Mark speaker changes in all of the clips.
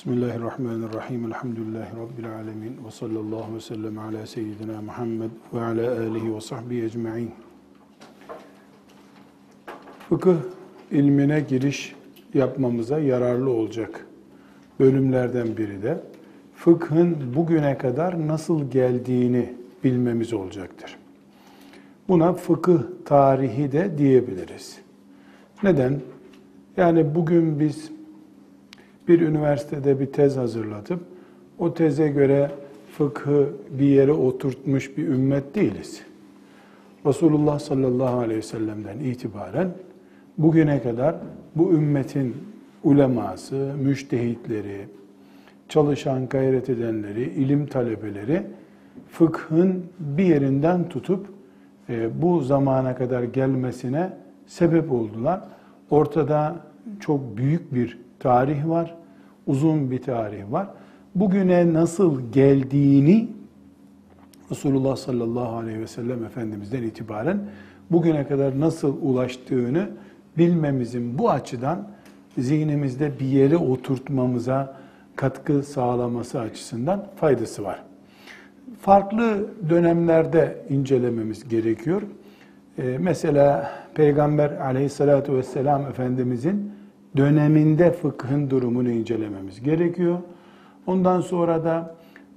Speaker 1: Bismillahirrahmanirrahim. Elhamdülillahi Rabbil alemin. Ve sallallahu ve sellem ala seyyidina Muhammed ve ala alihi ve sahbihi ecma'in. Fıkıh ilmine giriş yapmamıza yararlı olacak bölümlerden biri de fıkhın bugüne kadar nasıl geldiğini bilmemiz olacaktır. Buna fıkıh tarihi de diyebiliriz. Neden? Yani bugün biz bir üniversitede bir tez hazırlatıp o teze göre fıkhı bir yere oturtmuş bir ümmet değiliz. Resulullah sallallahu aleyhi ve sellem'den itibaren bugüne kadar bu ümmetin uleması, müştehitleri, çalışan, gayret edenleri, ilim talebeleri fıkhın bir yerinden tutup e, bu zamana kadar gelmesine sebep oldular. Ortada çok büyük bir tarih var, uzun bir tarih var. Bugüne nasıl geldiğini Resulullah sallallahu aleyhi ve sellem Efendimiz'den itibaren bugüne kadar nasıl ulaştığını bilmemizin bu açıdan zihnimizde bir yere oturtmamıza katkı sağlaması açısından faydası var. Farklı dönemlerde incelememiz gerekiyor. Ee, mesela Peygamber aleyhissalatu vesselam Efendimizin döneminde fıkhın durumunu incelememiz gerekiyor. Ondan sonra da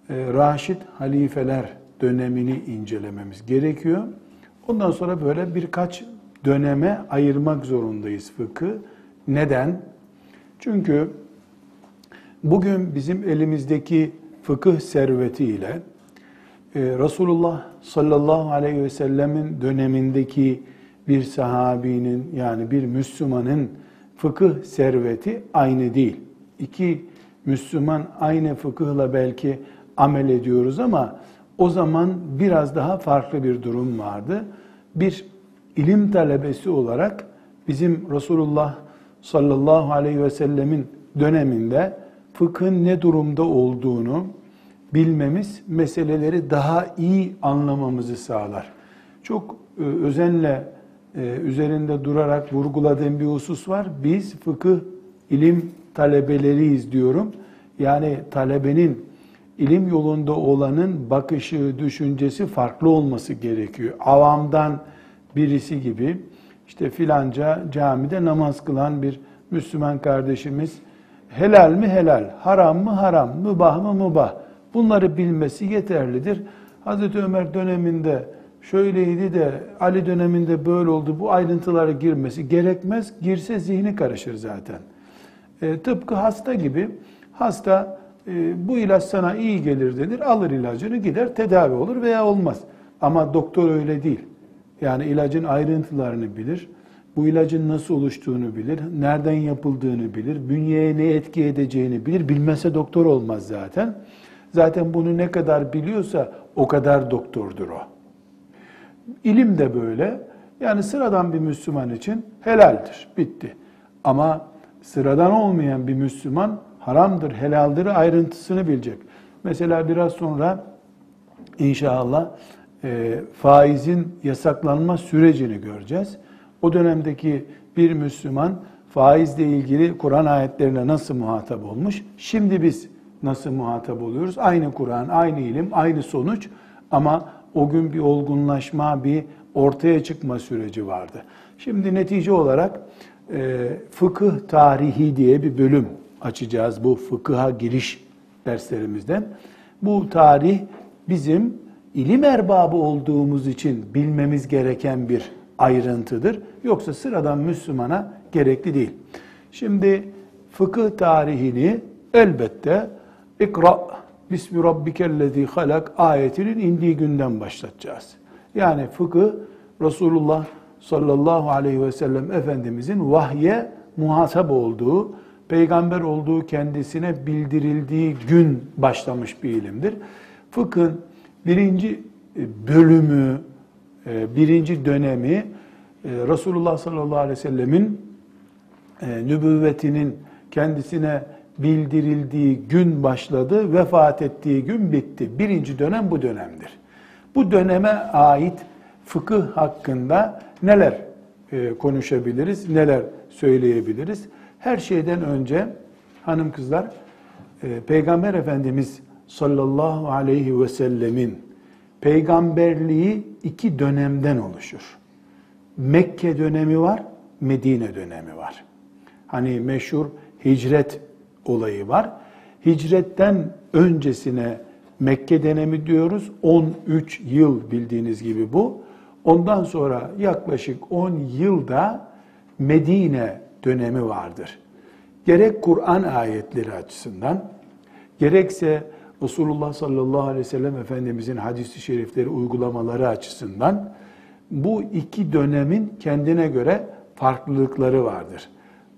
Speaker 1: e, Raşid halifeler dönemini incelememiz gerekiyor. Ondan sonra böyle birkaç döneme ayırmak zorundayız fıkı. Neden? Çünkü bugün bizim elimizdeki fıkıh serveti ile e, Resulullah sallallahu aleyhi ve sellemin dönemindeki bir sahabinin yani bir Müslümanın fıkıh serveti aynı değil. İki Müslüman aynı fıkıhla belki amel ediyoruz ama o zaman biraz daha farklı bir durum vardı. Bir ilim talebesi olarak bizim Resulullah sallallahu aleyhi ve sellemin döneminde fıkhın ne durumda olduğunu bilmemiz meseleleri daha iyi anlamamızı sağlar. Çok e, özenle e, üzerinde durarak vurguladığım bir husus var. Biz fıkıh ilim talebeleriyiz diyorum. Yani talebenin ilim yolunda olanın bakışı, düşüncesi farklı olması gerekiyor. Avamdan birisi gibi işte filanca camide namaz kılan bir Müslüman kardeşimiz helal mi helal, haram mı haram, mübah mı mübah bunları bilmesi yeterlidir. Hazreti Ömer döneminde şöyleydi de Ali döneminde böyle oldu bu ayrıntılara girmesi gerekmez. Girse zihni karışır zaten. E, tıpkı hasta gibi hasta e, bu ilaç sana iyi gelir denir alır ilacını gider tedavi olur veya olmaz. Ama doktor öyle değil. Yani ilacın ayrıntılarını bilir. Bu ilacın nasıl oluştuğunu bilir, nereden yapıldığını bilir, bünyeye ne etki edeceğini bilir. Bilmezse doktor olmaz zaten. Zaten bunu ne kadar biliyorsa o kadar doktordur o. İlim de böyle. Yani sıradan bir Müslüman için helaldir, bitti. Ama sıradan olmayan bir Müslüman haramdır, helaldir ayrıntısını bilecek. Mesela biraz sonra inşallah e, faizin yasaklanma sürecini göreceğiz. O dönemdeki bir Müslüman faizle ilgili Kur'an ayetlerine nasıl muhatap olmuş? Şimdi biz nasıl muhatap oluyoruz? Aynı Kur'an, aynı ilim, aynı sonuç ama o gün bir olgunlaşma, bir ortaya çıkma süreci vardı. Şimdi netice olarak e, fıkıh tarihi diye bir bölüm açacağız bu fıkıha giriş derslerimizden. Bu tarih bizim ilim erbabı olduğumuz için bilmemiz gereken bir ayrıntıdır. Yoksa sıradan Müslümana gerekli değil. Şimdi fıkıh tarihini elbette ikra bismi rabbikellezi halak ayetinin indiği günden başlatacağız. Yani fıkıh Resulullah sallallahu aleyhi ve sellem Efendimizin vahye muhatap olduğu, peygamber olduğu kendisine bildirildiği gün başlamış bir ilimdir. Fıkhın birinci e, bölümü, e, birinci dönemi e, Resulullah sallallahu aleyhi ve sellemin nübüvvetinin kendisine bildirildiği gün başladı, vefat ettiği gün bitti. Birinci dönem bu dönemdir. Bu döneme ait fıkıh hakkında neler konuşabiliriz, neler söyleyebiliriz? Her şeyden önce hanım kızlar e, Peygamber Efendimiz sallallahu aleyhi ve sellemin peygamberliği iki dönemden oluşur. Mekke dönemi var, Medine dönemi var. Hani meşhur hicret olayı var. Hicretten öncesine Mekke dönemi diyoruz. 13 yıl bildiğiniz gibi bu. Ondan sonra yaklaşık 10 yılda Medine dönemi vardır. Gerek Kur'an ayetleri açısından, gerekse Resulullah sallallahu aleyhi ve sellem Efendimizin hadisi şerifleri uygulamaları açısından bu iki dönemin kendine göre farklılıkları vardır.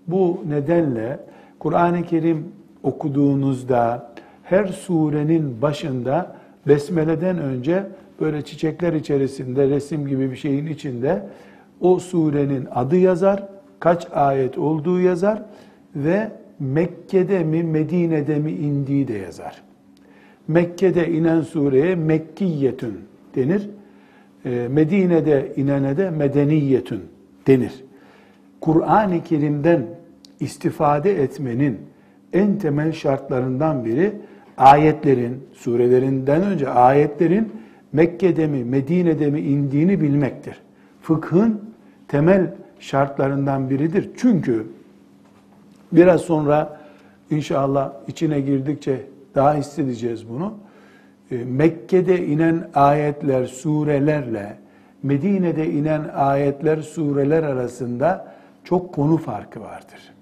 Speaker 1: Bu nedenle Kur'an-ı Kerim okuduğunuzda her surenin başında besmeleden önce böyle çiçekler içerisinde resim gibi bir şeyin içinde o surenin adı yazar, kaç ayet olduğu yazar ve Mekke'de mi Medine'de mi indiği de yazar. Mekke'de inen sureye Mekkiyetün denir. Ee, Medine'de inene de Medeniyetün denir. Kur'an-ı Kerim'den istifade etmenin en temel şartlarından biri ayetlerin, surelerinden önce ayetlerin Mekke'de mi, Medine'de mi indiğini bilmektir. Fıkhın temel şartlarından biridir. Çünkü biraz sonra inşallah içine girdikçe daha hissedeceğiz bunu. E, Mekke'de inen ayetler, surelerle Medine'de inen ayetler, sureler arasında çok konu farkı vardır.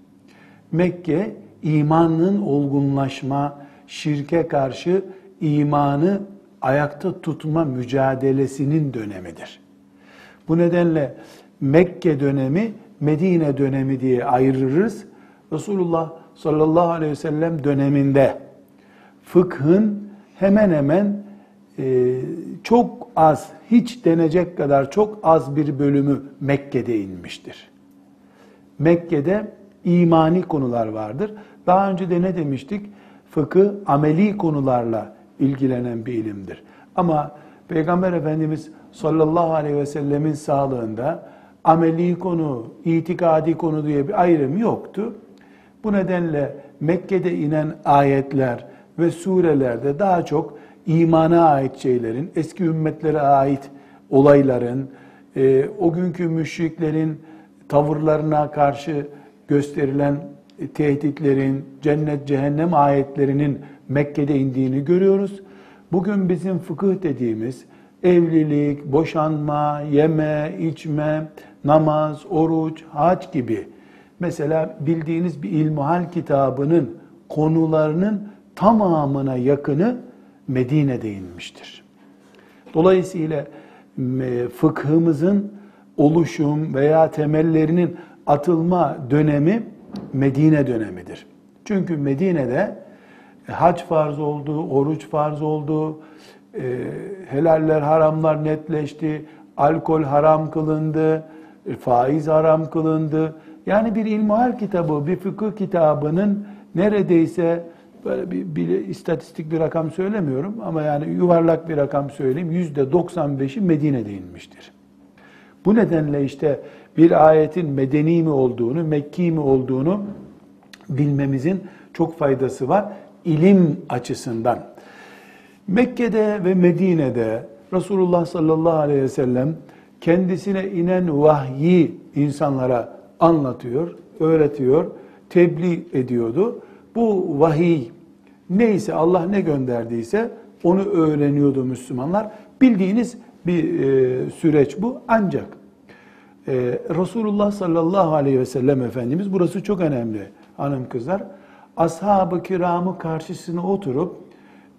Speaker 1: Mekke imanın olgunlaşma, şirke karşı imanı ayakta tutma mücadelesinin dönemidir. Bu nedenle Mekke dönemi, Medine dönemi diye ayırırız. Resulullah sallallahu aleyhi ve sellem döneminde fıkhın hemen hemen e, çok az, hiç denecek kadar çok az bir bölümü Mekke'de inmiştir. Mekke'de imani konular vardır. Daha önce de ne demiştik? Fıkıh ameli konularla ilgilenen bir ilimdir. Ama Peygamber Efendimiz sallallahu aleyhi ve sellemin sağlığında ameli konu, itikadi konu diye bir ayrım yoktu. Bu nedenle Mekke'de inen ayetler ve surelerde daha çok imana ait şeylerin, eski ümmetlere ait olayların, e, o günkü müşriklerin tavırlarına karşı gösterilen tehditlerin, cennet cehennem ayetlerinin Mekke'de indiğini görüyoruz. Bugün bizim fıkıh dediğimiz evlilik, boşanma, yeme, içme, namaz, oruç, hac gibi mesela bildiğiniz bir ilmuhal kitabının konularının tamamına yakını Medine'de inmiştir. Dolayısıyla fıkhımızın oluşum veya temellerinin atılma dönemi Medine dönemidir. Çünkü Medine'de e, hac farz oldu, oruç farz oldu, e, helaller haramlar netleşti, alkol haram kılındı, e, faiz haram kılındı. Yani bir ilmihal kitabı, bir fıkıh kitabının neredeyse böyle bir, bir istatistik bir rakam söylemiyorum ama yani yuvarlak bir rakam söyleyeyim. Yüzde 95'i Medine'de inmiştir. Bu nedenle işte bir ayetin medeni mi olduğunu, Mekki mi olduğunu bilmemizin çok faydası var ilim açısından. Mekke'de ve Medine'de Resulullah sallallahu aleyhi ve sellem kendisine inen vahyi insanlara anlatıyor, öğretiyor, tebliğ ediyordu. Bu vahiy neyse Allah ne gönderdiyse onu öğreniyordu Müslümanlar. Bildiğiniz bir e, süreç bu. Ancak e, Resulullah sallallahu aleyhi ve sellem Efendimiz burası çok önemli hanım kızlar. Ashab-ı kiramı karşısına oturup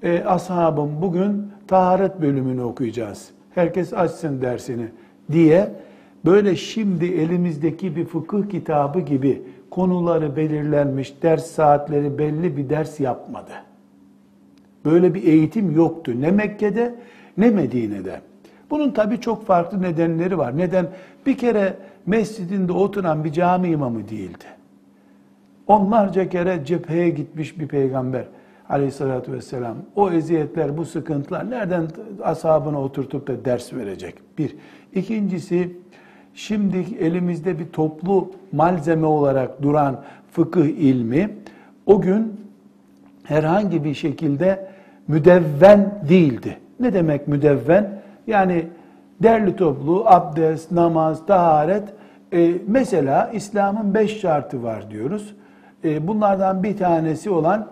Speaker 1: e, ashabım bugün taharet bölümünü okuyacağız. Herkes açsın dersini diye böyle şimdi elimizdeki bir fıkıh kitabı gibi konuları belirlenmiş, ders saatleri belli bir ders yapmadı. Böyle bir eğitim yoktu ne Mekke'de ne Medine'de. Bunun tabii çok farklı nedenleri var. Neden? Bir kere mescidinde oturan bir cami imamı değildi. Onlarca kere cepheye gitmiş bir peygamber aleyhissalatü vesselam. O eziyetler, bu sıkıntılar nereden ashabına oturtup da ders verecek? Bir. İkincisi, şimdi elimizde bir toplu malzeme olarak duran fıkıh ilmi, o gün herhangi bir şekilde müdevven değildi. Ne demek müdevven? Yani derli toplu abdest, namaz, taharet. E, mesela İslam'ın beş şartı var diyoruz. E, bunlardan bir tanesi olan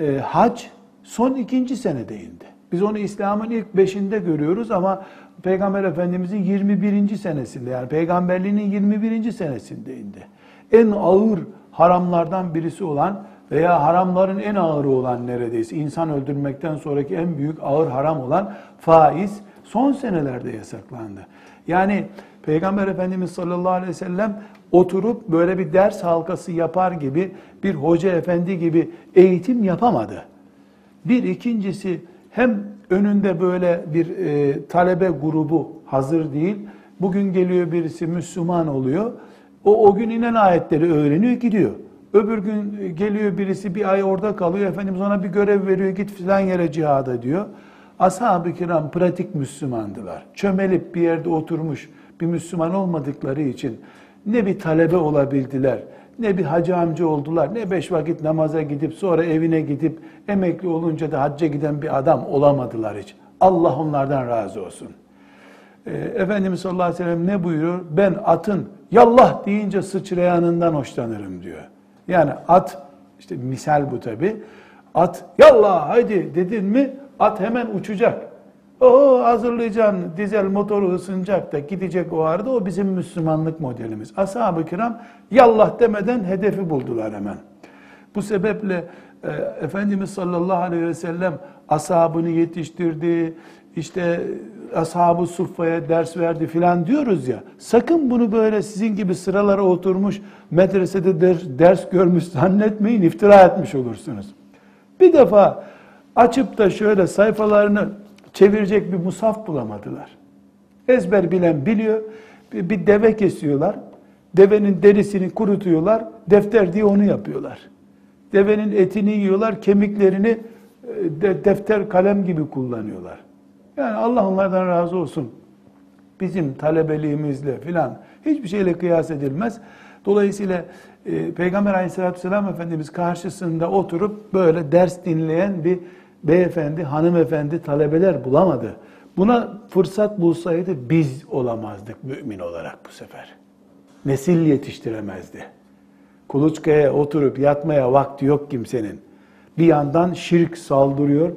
Speaker 1: e, hac son ikinci senede indi. Biz onu İslam'ın ilk beşinde görüyoruz ama Peygamber Efendimizin 21. senesinde yani peygamberliğinin 21. senesinde indi. En ağır haramlardan birisi olan veya haramların en ağırı olan neredeyse insan öldürmekten sonraki en büyük ağır haram olan faiz son senelerde yasaklandı. Yani Peygamber Efendimiz sallallahu aleyhi ve sellem oturup böyle bir ders halkası yapar gibi bir hoca efendi gibi eğitim yapamadı. Bir ikincisi hem önünde böyle bir e, talebe grubu hazır değil. Bugün geliyor birisi Müslüman oluyor. O o gün inen ayetleri öğreniyor gidiyor. Öbür gün geliyor birisi bir ay orada kalıyor. Efendimiz ona bir görev veriyor. Git filan yere cihada diyor. Ashab-ı kiram pratik Müslümandılar. Çömelip bir yerde oturmuş bir Müslüman olmadıkları için ne bir talebe olabildiler, ne bir hacı amca oldular, ne beş vakit namaza gidip sonra evine gidip emekli olunca da hacca giden bir adam olamadılar hiç. Allah onlardan razı olsun. Ee, Efendimiz sallallahu aleyhi ve sellem ne buyuruyor? Ben atın yallah deyince sıçrayanından hoşlanırım diyor. Yani at, işte misal bu tabi. At yallah haydi dedin mi at hemen uçacak. O hazırlayacaksın, dizel motoru ısınacak da gidecek o arada o bizim Müslümanlık modelimiz. Ashab-ı kiram yallah demeden hedefi buldular hemen. Bu sebeple e, Efendimiz sallallahu aleyhi ve sellem ashabını yetiştirdi, işte ashabı suffaya ders verdi filan diyoruz ya. Sakın bunu böyle sizin gibi sıralara oturmuş medresede ders, ders görmüş zannetmeyin iftira etmiş olursunuz. Bir defa açıp da şöyle sayfalarını çevirecek bir musaf bulamadılar. Ezber bilen biliyor. Bir deve kesiyorlar. Devenin derisini kurutuyorlar. Defter diye onu yapıyorlar. Devenin etini yiyorlar. Kemiklerini e, de, defter kalem gibi kullanıyorlar. Yani Allah onlardan razı olsun. Bizim talebeliğimizle filan hiçbir şeyle kıyas edilmez. Dolayısıyla e, Peygamber aleyhissalatü vesselam Efendimiz karşısında oturup böyle ders dinleyen bir beyefendi, hanımefendi, talebeler bulamadı. Buna fırsat bulsaydı biz olamazdık mümin olarak bu sefer. Nesil yetiştiremezdi. Kuluçkaya oturup yatmaya vakti yok kimsenin. Bir yandan şirk saldırıyor,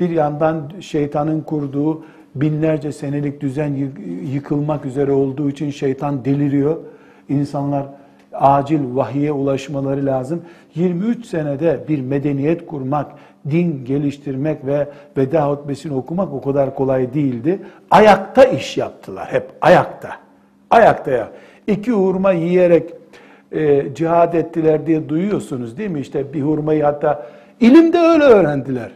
Speaker 1: bir yandan şeytanın kurduğu binlerce senelik düzen yıkılmak üzere olduğu için şeytan deliriyor. İnsanlar acil vahiye ulaşmaları lazım. 23 senede bir medeniyet kurmak, din geliştirmek ve veda hutbesini okumak o kadar kolay değildi. Ayakta iş yaptılar hep ayakta. Ayakta ya. İki hurma yiyerek e, cihad ettiler diye duyuyorsunuz değil mi? İşte bir hurmayı hatta ilimde öyle öğrendiler.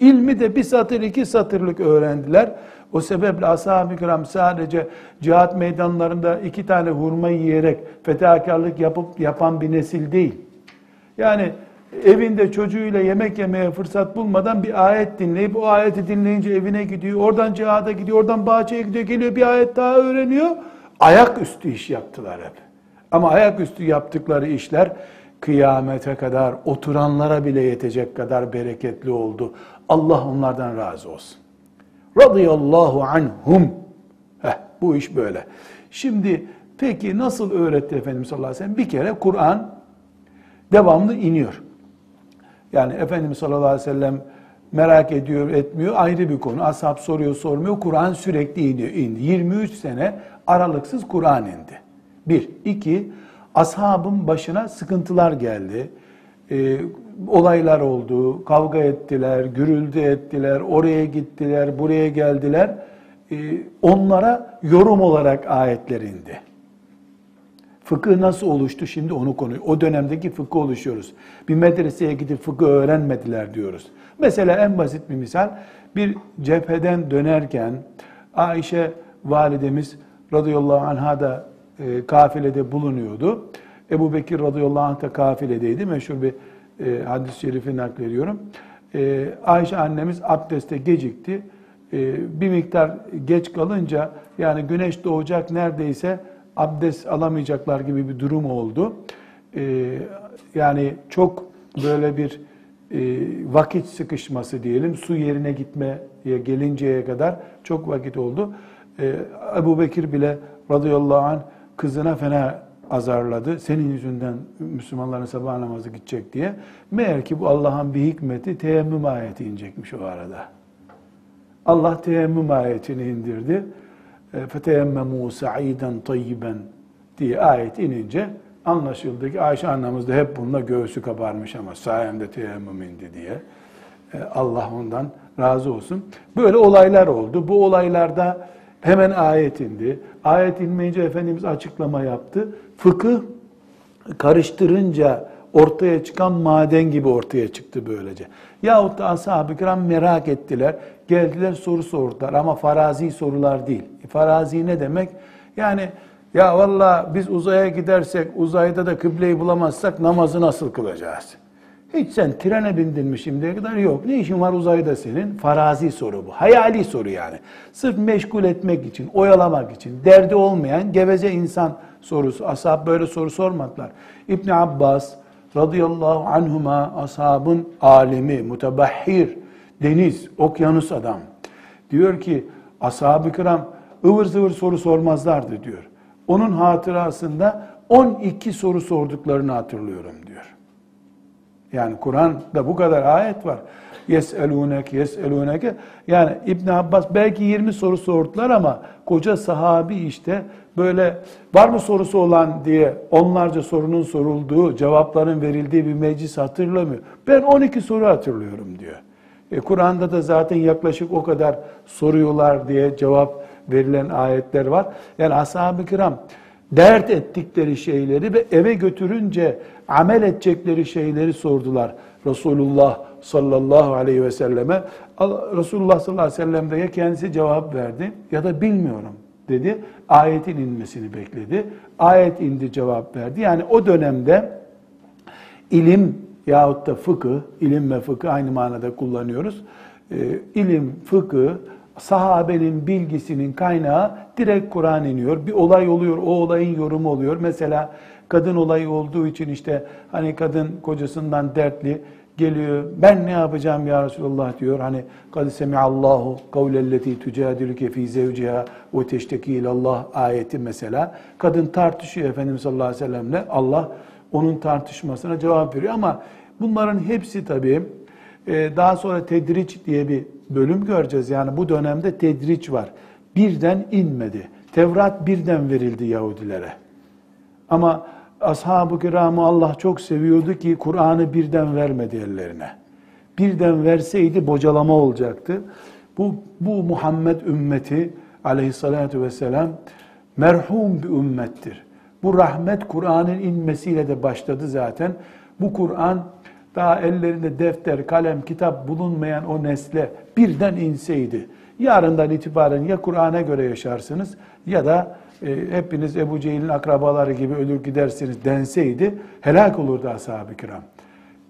Speaker 1: İlmi de bir satır iki satırlık öğrendiler. O sebeple ashab-ı kiram sadece cihat meydanlarında iki tane hurma yiyerek fedakarlık yapıp yapan bir nesil değil. Yani evinde çocuğuyla yemek yemeye fırsat bulmadan bir ayet dinleyip o ayeti dinleyince evine gidiyor. Oradan cihada gidiyor, oradan bahçeye gidiyor, geliyor bir ayet daha öğreniyor. Ayaküstü iş yaptılar hep. Ama ayaküstü yaptıkları işler kıyamete kadar oturanlara bile yetecek kadar bereketli oldu. Allah onlardan razı olsun. Radıyallahu anhum. Heh, bu iş böyle. Şimdi peki nasıl öğretti Efendimiz sallallahu aleyhi ve sellem? Bir kere Kur'an devamlı iniyor. Yani Efendimiz sallallahu aleyhi ve sellem merak ediyor, etmiyor ayrı bir konu. Ashab soruyor, sormuyor. Kur'an sürekli iniyor, indi. 23 sene aralıksız Kur'an indi. Bir. iki ashabın başına sıkıntılar geldi. Ee, olaylar oldu, kavga ettiler, gürültü ettiler, oraya gittiler, buraya geldiler. Ee, onlara yorum olarak ayetler indi. Fıkıh nasıl oluştu şimdi onu konuyu. O dönemdeki fıkıh oluşuyoruz. Bir medreseye gidip fıkıh öğrenmediler diyoruz. Mesela en basit bir misal bir cepheden dönerken Ayşe validemiz radıyallahu anha da e, kafilede bulunuyordu. Ebu Bekir radıyallahu anh da kafiledeydi. Meşhur bir e, hadis-i şerifi naklediyorum. E, Ayşe annemiz abdeste gecikti. E, bir miktar geç kalınca yani güneş doğacak neredeyse abdest alamayacaklar gibi bir durum oldu. Ee, yani çok böyle bir e, vakit sıkışması diyelim, su yerine gitmeye gelinceye kadar çok vakit oldu. E, Ebu Bekir bile radıyallahu anh kızına fena azarladı. Senin yüzünden Müslümanların sabah namazı gidecek diye. Meğer ki bu Allah'ın bir hikmeti teyemmüm ayeti inecekmiş o arada. Allah teyemmüm ayetini indirdi. فَتَيَمَّمُوا سَعِيدًا طَيِّبًا diye ayet inince anlaşıldı ki Ayşe annemiz de hep bununla göğsü kabarmış ama sayemde teyemmüm indi diye. E, Allah ondan razı olsun. Böyle olaylar oldu. Bu olaylarda hemen ayet indi. Ayet inmeyince Efendimiz açıklama yaptı. Fıkıh karıştırınca ortaya çıkan maden gibi ortaya çıktı böylece. Yahut da ashab-ı kiram merak ettiler. Geldiler soru sordular ama farazi sorular değil. Farazi ne demek? Yani ya valla biz uzaya gidersek uzayda da kıbleyi bulamazsak namazı nasıl kılacağız? Hiç sen trene bindin mi şimdiye kadar? Yok. Ne işin var uzayda senin? Farazi soru bu. Hayali soru yani. Sırf meşgul etmek için, oyalamak için, derdi olmayan geveze insan sorusu. Ashab böyle soru sormadılar. İbn Abbas radıyallahu anhuma ashabın alemi, mutebahhir, deniz, okyanus adam. Diyor ki ashab-ı kiram ıvır zıvır soru sormazlardı diyor. Onun hatırasında 12 soru sorduklarını hatırlıyorum diyor. Yani Kur'an'da bu kadar ayet var. Yeselunek, yeseluneke. Yani İbn Abbas belki 20 soru sordular ama koca sahabi işte böyle var mı sorusu olan diye onlarca sorunun sorulduğu, cevapların verildiği bir meclis hatırlamıyor. Ben 12 soru hatırlıyorum diyor. E, Kur'an'da da zaten yaklaşık o kadar soruyorlar diye cevap verilen ayetler var. Yani ashab-ı kiram dert ettikleri şeyleri ve eve götürünce amel edecekleri şeyleri sordular. Resulullah sallallahu aleyhi ve selleme. Resulullah sallallahu aleyhi ve sellem de ya kendisi cevap verdi ya da bilmiyorum dedi. Ayetin inmesini bekledi. Ayet indi cevap verdi. Yani o dönemde ilim yahut da fıkıh, ilim ve fıkıh aynı manada kullanıyoruz. Ee, ilim, fıkıh, sahabenin bilgisinin kaynağı direkt Kur'an iniyor. Bir olay oluyor, o olayın yorumu oluyor. Mesela kadın olayı olduğu için işte hani kadın kocasından dertli geliyor. Ben ne yapacağım ya Resulullah diyor. Hani kad semiallahu kavlelleti tujadiluke fi zevciha ve teşteki ilallah ayeti mesela. Kadın tartışıyor Efendimiz sallallahu aleyhi ve sellemle. Allah onun tartışmasına cevap veriyor ama bunların hepsi tabii e, daha sonra tedriç diye bir bölüm göreceğiz. Yani bu dönemde tedriç var. Birden inmedi. Tevrat birden verildi Yahudilere. Ama ashab-ı kiramı Allah çok seviyordu ki Kur'an'ı birden vermedi ellerine. Birden verseydi bocalama olacaktı. Bu, bu Muhammed ümmeti aleyhissalatu vesselam merhum bir ümmettir. Bu rahmet Kur'an'ın inmesiyle de başladı zaten. Bu Kur'an daha ellerinde defter, kalem, kitap bulunmayan o nesle birden inseydi, yarından itibaren ya Kur'an'a göre yaşarsınız ya da e, hepiniz Ebu Cehil'in akrabaları gibi ölür gidersiniz denseydi helak olurdu ashab-ı kiram.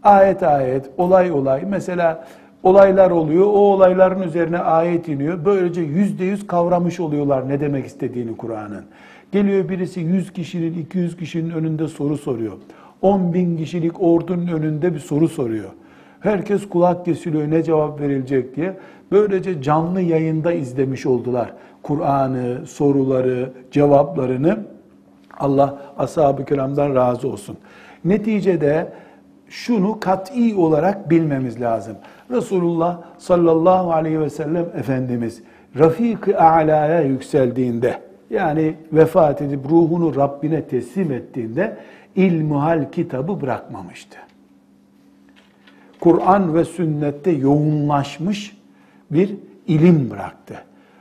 Speaker 1: Ayet ayet, olay olay, mesela olaylar oluyor, o olayların üzerine ayet iniyor. Böylece yüzde yüz kavramış oluyorlar ne demek istediğini Kur'an'ın. Geliyor birisi 100 kişinin, 200 kişinin önünde soru soruyor. 10 bin kişilik ordunun önünde bir soru soruyor. Herkes kulak kesiliyor ne cevap verilecek diye. Böylece canlı yayında izlemiş oldular. Kur'an'ı, soruları, cevaplarını. Allah ashab-ı kiramdan razı olsun. Neticede şunu kat'i olarak bilmemiz lazım. Resulullah sallallahu aleyhi ve sellem Efendimiz Rafik-i A'la'ya yükseldiğinde yani vefat edip ruhunu Rabbine teslim ettiğinde ilmuhal kitabı bırakmamıştı. Kur'an ve sünnette yoğunlaşmış bir ilim bıraktı.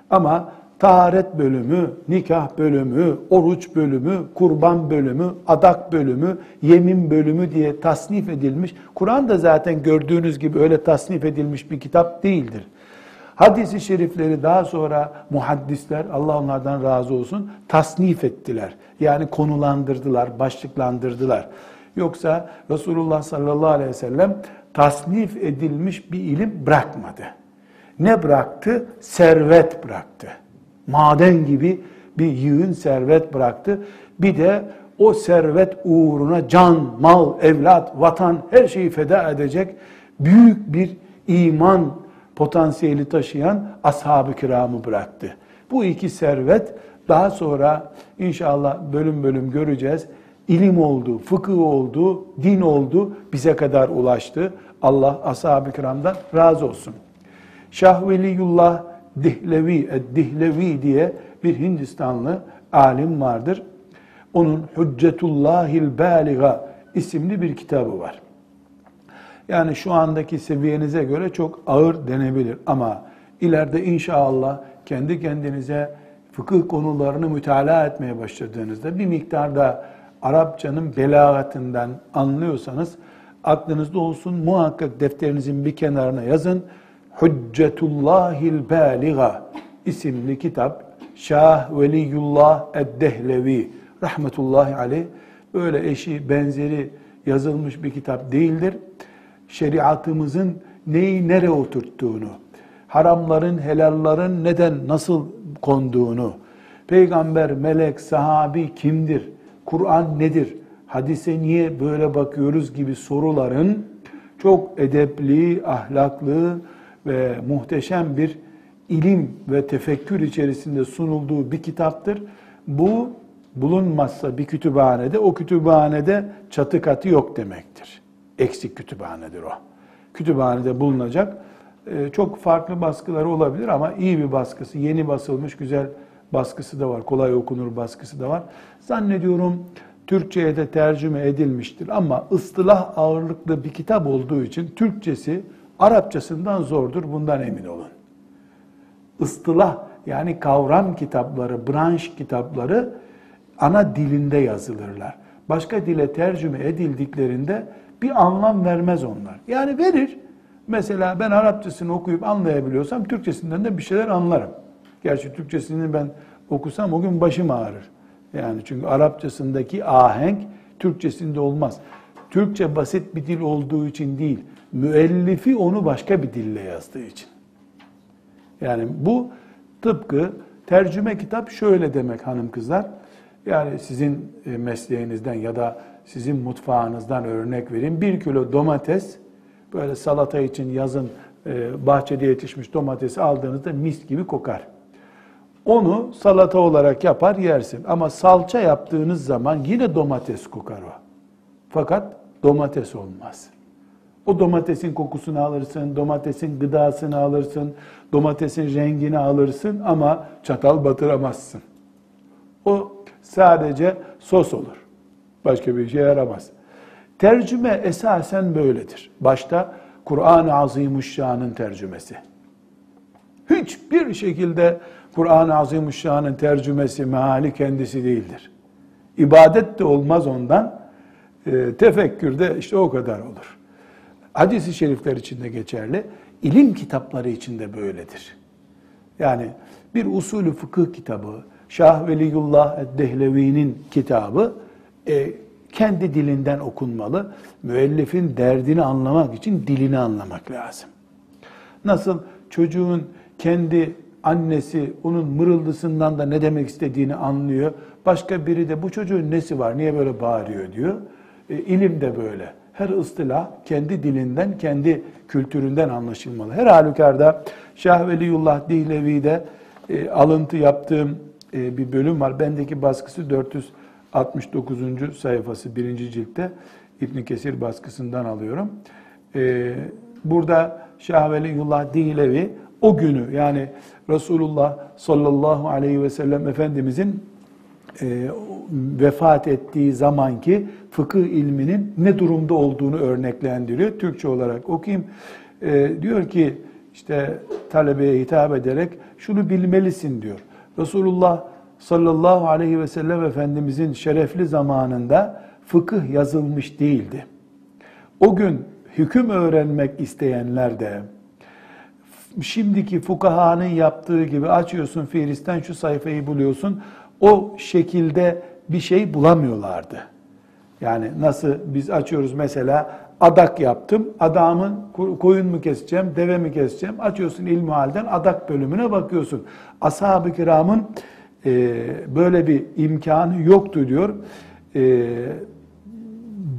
Speaker 1: Ama taharet bölümü, nikah bölümü, oruç bölümü, kurban bölümü, adak bölümü, yemin bölümü diye tasnif edilmiş. Kur'an da zaten gördüğünüz gibi öyle tasnif edilmiş bir kitap değildir. Hadisi şerifleri daha sonra muhaddisler, Allah onlardan razı olsun, tasnif ettiler. Yani konulandırdılar, başlıklandırdılar. Yoksa Resulullah sallallahu aleyhi ve sellem tasnif edilmiş bir ilim bırakmadı. Ne bıraktı? Servet bıraktı. Maden gibi bir yığın servet bıraktı. Bir de o servet uğruna can, mal, evlat, vatan her şeyi feda edecek büyük bir iman potansiyeli taşıyan ashab-ı kiramı bıraktı. Bu iki servet daha sonra inşallah bölüm bölüm göreceğiz. İlim oldu, fıkıh oldu, din oldu, bize kadar ulaştı. Allah ashab-ı kiramdan razı olsun. Şah Veliyullah Dihlevi, Dihlevi diye bir Hindistanlı alim vardır. Onun Hüccetullahil Baliga isimli bir kitabı var. Yani şu andaki seviyenize göre çok ağır denebilir ama ileride inşallah kendi kendinize fıkıh konularını mütalaa etmeye başladığınızda bir miktarda Arapçanın belagatından anlıyorsanız aklınızda olsun muhakkak defterinizin bir kenarına yazın. Hüccetullahil Baliga isimli kitap Şah Veliyullah Eddehlevi rahmetullahi aleyh böyle eşi benzeri yazılmış bir kitap değildir. Şeriatımızın neyi nereye oturttuğunu, haramların, helalların neden, nasıl konduğunu, peygamber, melek, sahabi kimdir, Kur'an nedir, hadise niye böyle bakıyoruz gibi soruların çok edepli, ahlaklı ve muhteşem bir ilim ve tefekkür içerisinde sunulduğu bir kitaptır. Bu bulunmazsa bir kütüphanede o kütüphanede çatı katı yok demektir. Eksik kütüphanedir o. Kütüphanede bulunacak e, çok farklı baskıları olabilir ama iyi bir baskısı, yeni basılmış güzel baskısı da var. Kolay okunur baskısı da var. Zannediyorum Türkçe'ye de tercüme edilmiştir ama ıstılah ağırlıklı bir kitap olduğu için Türkçesi Arapçasından zordur. Bundan emin olun. Istılah yani kavram kitapları, branş kitapları ana dilinde yazılırlar. Başka dile tercüme edildiklerinde bir anlam vermez onlar. Yani verir. Mesela ben Arapçasını okuyup anlayabiliyorsam Türkçesinden de bir şeyler anlarım. Gerçi Türkçesini ben okusam o gün başım ağrır. Yani çünkü Arapçasındaki ahenk Türkçesinde olmaz. Türkçe basit bir dil olduğu için değil, müellifi onu başka bir dille yazdığı için. Yani bu tıpkı tercüme kitap şöyle demek hanım kızlar. Yani sizin e, mesleğinizden ya da sizin mutfağınızdan örnek vereyim. Bir kilo domates böyle salata için yazın e, bahçede yetişmiş domatesi aldığınızda mis gibi kokar. Onu salata olarak yapar yersin. Ama salça yaptığınız zaman yine domates kokar o. Fakat domates olmaz. O domatesin kokusunu alırsın, domatesin gıdasını alırsın, domatesin rengini alırsın ama çatal batıramazsın. O sadece sos olur. Başka bir şey yaramaz. Tercüme esasen böyledir. Başta Kur'an-ı Azimuşşan'ın tercümesi. Hiçbir şekilde Kur'an-ı Azimuşşan'ın tercümesi meali kendisi değildir. İbadet de olmaz ondan. E, tefekkür de işte o kadar olur. Hadis-i şerifler içinde geçerli. İlim kitapları içinde böyledir. Yani bir usulü fıkıh kitabı, Şah Veliyullah Dehlevi'nin kitabı e, kendi dilinden okunmalı. Müellifin derdini anlamak için dilini anlamak lazım. Nasıl çocuğun kendi annesi onun mırıldısından da ne demek istediğini anlıyor. Başka biri de bu çocuğun nesi var, niye böyle bağırıyor diyor. E, ilim de böyle. Her ıstılah kendi dilinden, kendi kültüründen anlaşılmalı. Her halükarda Şah Veliyullah Dihlevi'de e, alıntı yaptığım bir bölüm var. Bendeki baskısı 469. sayfası birinci ciltte İbn Kesir baskısından alıyorum. E, burada Şah Veliyullah Dihlevi o günü yani Resulullah sallallahu aleyhi ve sellem Efendimizin e, vefat ettiği zamanki fıkıh ilminin ne durumda olduğunu örneklendiriyor. Türkçe olarak okuyayım. E, diyor ki işte talebeye hitap ederek şunu bilmelisin diyor. Resulullah sallallahu aleyhi ve sellem Efendimizin şerefli zamanında fıkıh yazılmış değildi. O gün hüküm öğrenmek isteyenler de şimdiki fukahanın yaptığı gibi açıyorsun Firis'ten şu sayfayı buluyorsun. O şekilde bir şey bulamıyorlardı. Yani nasıl biz açıyoruz mesela adak yaptım. Adamın koyun mu keseceğim, deve mi keseceğim? Açıyorsun ilmi halden adak bölümüne bakıyorsun. Ashab-ı kiramın e, böyle bir imkanı yoktu diyor. E,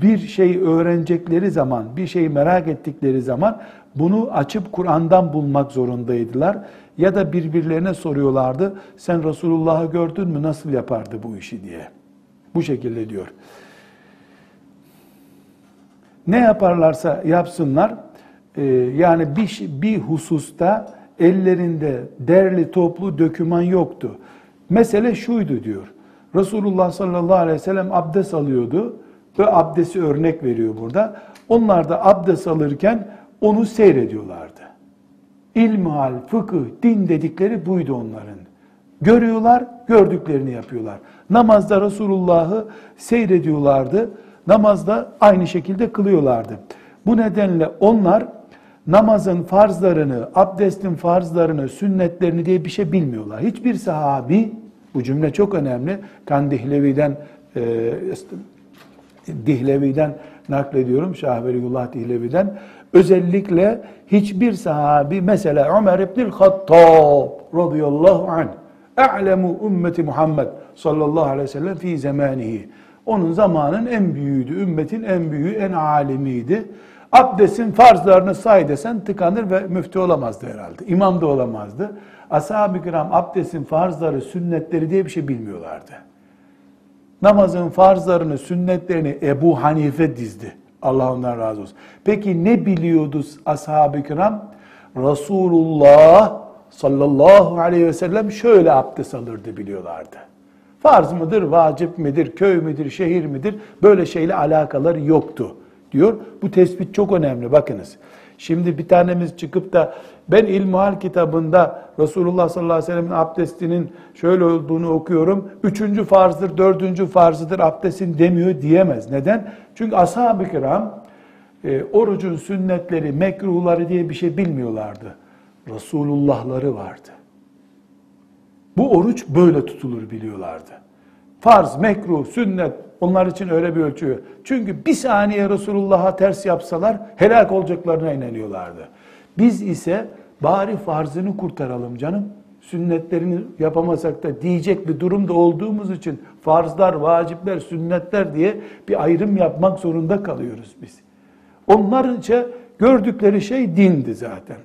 Speaker 1: bir şey öğrenecekleri zaman, bir şeyi merak ettikleri zaman bunu açıp Kur'an'dan bulmak zorundaydılar. Ya da birbirlerine soruyorlardı. Sen Resulullah'ı gördün mü nasıl yapardı bu işi diye. Bu şekilde diyor. Ne yaparlarsa yapsınlar, e, yani bir, bir hususta ellerinde derli toplu döküman yoktu. Mesele şuydu diyor. Resulullah sallallahu aleyhi ve sellem abdest alıyordu ve abdesti örnek veriyor burada. Onlar da abdest alırken onu seyrediyorlardı. İlmihal, fıkıh, din dedikleri buydu onların. Görüyorlar, gördüklerini yapıyorlar. Namazda Resulullah'ı seyrediyorlardı. Namazda aynı şekilde kılıyorlardı. Bu nedenle onlar namazın farzlarını, abdestin farzlarını, sünnetlerini diye bir şey bilmiyorlar. Hiçbir sahabi, bu cümle çok önemli, Kan Dihlevi'den e, Dihlevi'den naklediyorum, Şah Veliyullah Dihlevi'den. Özellikle hiçbir sahabi, mesela Ömer İbnül Hattab radıyallahu anh, A'lemu ümmeti Muhammed sallallahu aleyhi ve sellem fi zamanihi. Onun zamanın en büyüğüydü, ümmetin en büyüğü, en alimiydi. Abdestin farzlarını say desen tıkanır ve müftü olamazdı herhalde. İmam da olamazdı. Ashab-ı kiram abdestin farzları, sünnetleri diye bir şey bilmiyorlardı. Namazın farzlarını, sünnetlerini Ebu Hanife dizdi. Allah ondan razı olsun. Peki ne biliyordu ashab-ı kiram? Resulullah sallallahu aleyhi ve sellem şöyle abdest alırdı biliyorlardı. Farz mıdır, vacip midir, köy müdür, şehir midir? Böyle şeyle alakaları yoktu diyor. Bu tespit çok önemli bakınız. Şimdi bir tanemiz çıkıp da ben İlmuhal kitabında Resulullah sallallahu aleyhi ve sellem'in abdestinin şöyle olduğunu okuyorum. Üçüncü farzdır, dördüncü farzıdır abdestin demiyor diyemez. Neden? Çünkü ashab-ı kiram e, orucun sünnetleri, mekruhları diye bir şey bilmiyorlardı. Resulullahları vardı. Bu oruç böyle tutulur biliyorlardı. Farz, mekruh, sünnet onlar için öyle bir ölçü. Çünkü bir saniye Resulullah'a ters yapsalar helak olacaklarına inanıyorlardı. Biz ise bari farzını kurtaralım canım. Sünnetlerini yapamasak da diyecek bir durumda olduğumuz için farzlar, vacipler, sünnetler diye bir ayrım yapmak zorunda kalıyoruz biz. Onlarınca gördükleri şey dindi zaten.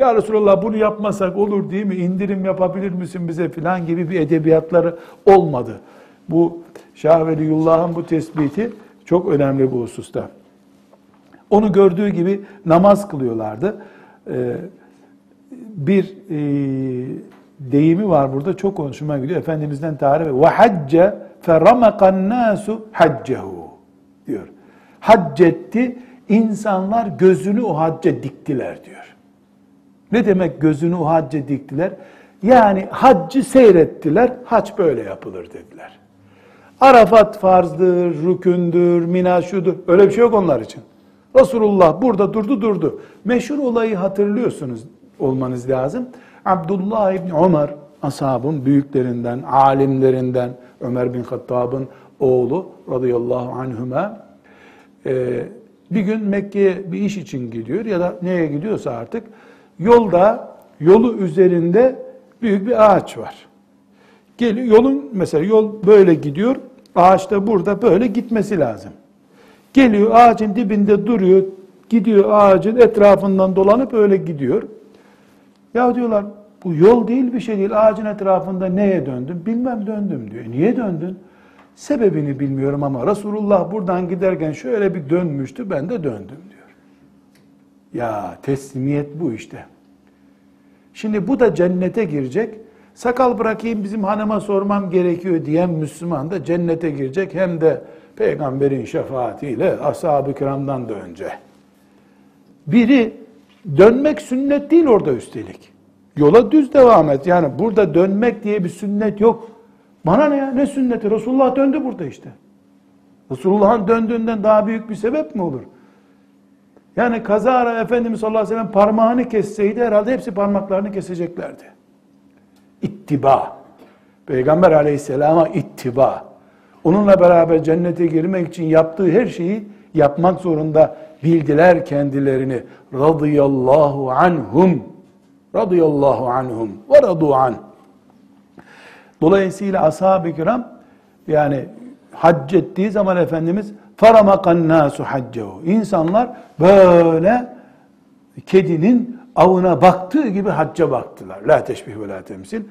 Speaker 1: Ya Resulallah bunu yapmasak olur değil mi? İndirim yapabilir misin bize filan gibi bir edebiyatları olmadı. Bu Şah Veliyullah'ın bu tespiti çok önemli bu hususta. Onu gördüğü gibi namaz kılıyorlardı. Ee, bir e, deyimi var burada çok konuşuma gidiyor. Efendimizden tarif ve hacce feramakan nasu haccehu diyor. Haccetti insanlar gözünü o hacca diktiler diyor. Ne demek gözünü o hacca diktiler? Yani haccı seyrettiler, hac böyle yapılır dediler. Arafat farzdır, rükündür, mina şudur. Öyle bir şey yok onlar için. Resulullah burada durdu durdu. Meşhur olayı hatırlıyorsunuz olmanız lazım. Abdullah İbni Ömer, ashabın büyüklerinden, alimlerinden, Ömer bin Hattab'ın oğlu radıyallahu anhüme, e, bir gün Mekke'ye bir iş için gidiyor ya da neye gidiyorsa artık, yolda, yolu üzerinde büyük bir ağaç var. Geliyor, yolun mesela yol böyle gidiyor, ağaç da burada böyle gitmesi lazım. Geliyor ağacın dibinde duruyor, gidiyor ağacın etrafından dolanıp öyle gidiyor. Ya diyorlar bu yol değil bir şey değil. Ağacın etrafında neye döndün? Bilmem döndüm diyor. Niye döndün? Sebebini bilmiyorum ama Resulullah buradan giderken şöyle bir dönmüştü ben de döndüm diyor. Ya teslimiyet bu işte. Şimdi bu da cennete girecek. Sakal bırakayım bizim hanıma sormam gerekiyor diyen Müslüman da cennete girecek. Hem de peygamberin şefaatiyle ashab-ı kiramdan da önce. Biri dönmek sünnet değil orada üstelik. Yola düz devam et. Yani burada dönmek diye bir sünnet yok. Bana ne ya? Ne sünneti? Resulullah döndü burada işte. Resulullah'ın döndüğünden daha büyük bir sebep mi olur? Yani kazara Efendimiz sallallahu aleyhi ve sellem parmağını kesseydi herhalde hepsi parmaklarını keseceklerdi. İttiba. Peygamber aleyhisselama ittiba. Onunla beraber cennete girmek için yaptığı her şeyi yapmak zorunda bildiler kendilerini. Radıyallahu anhum. Radıyallahu anhum. Ve radu an. Dolayısıyla ashab-ı kiram yani hac ettiği zaman Efendimiz Faramakan nasu haccehu. İnsanlar böyle kedinin avına baktığı gibi hacca baktılar. La teşbih ve la temsil.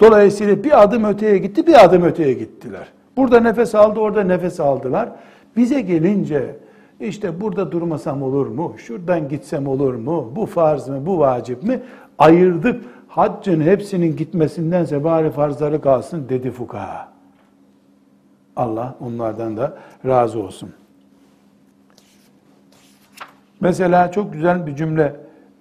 Speaker 1: Dolayısıyla bir adım öteye gitti, bir adım öteye gittiler. Burada nefes aldı, orada nefes aldılar. Bize gelince işte burada durmasam olur mu? Şuradan gitsem olur mu? Bu farz mı? Bu vacip mi? Ayırdık. Haccın hepsinin gitmesindense bari farzları kalsın dedi fukaha. Allah onlardan da razı olsun. Mesela çok güzel bir cümle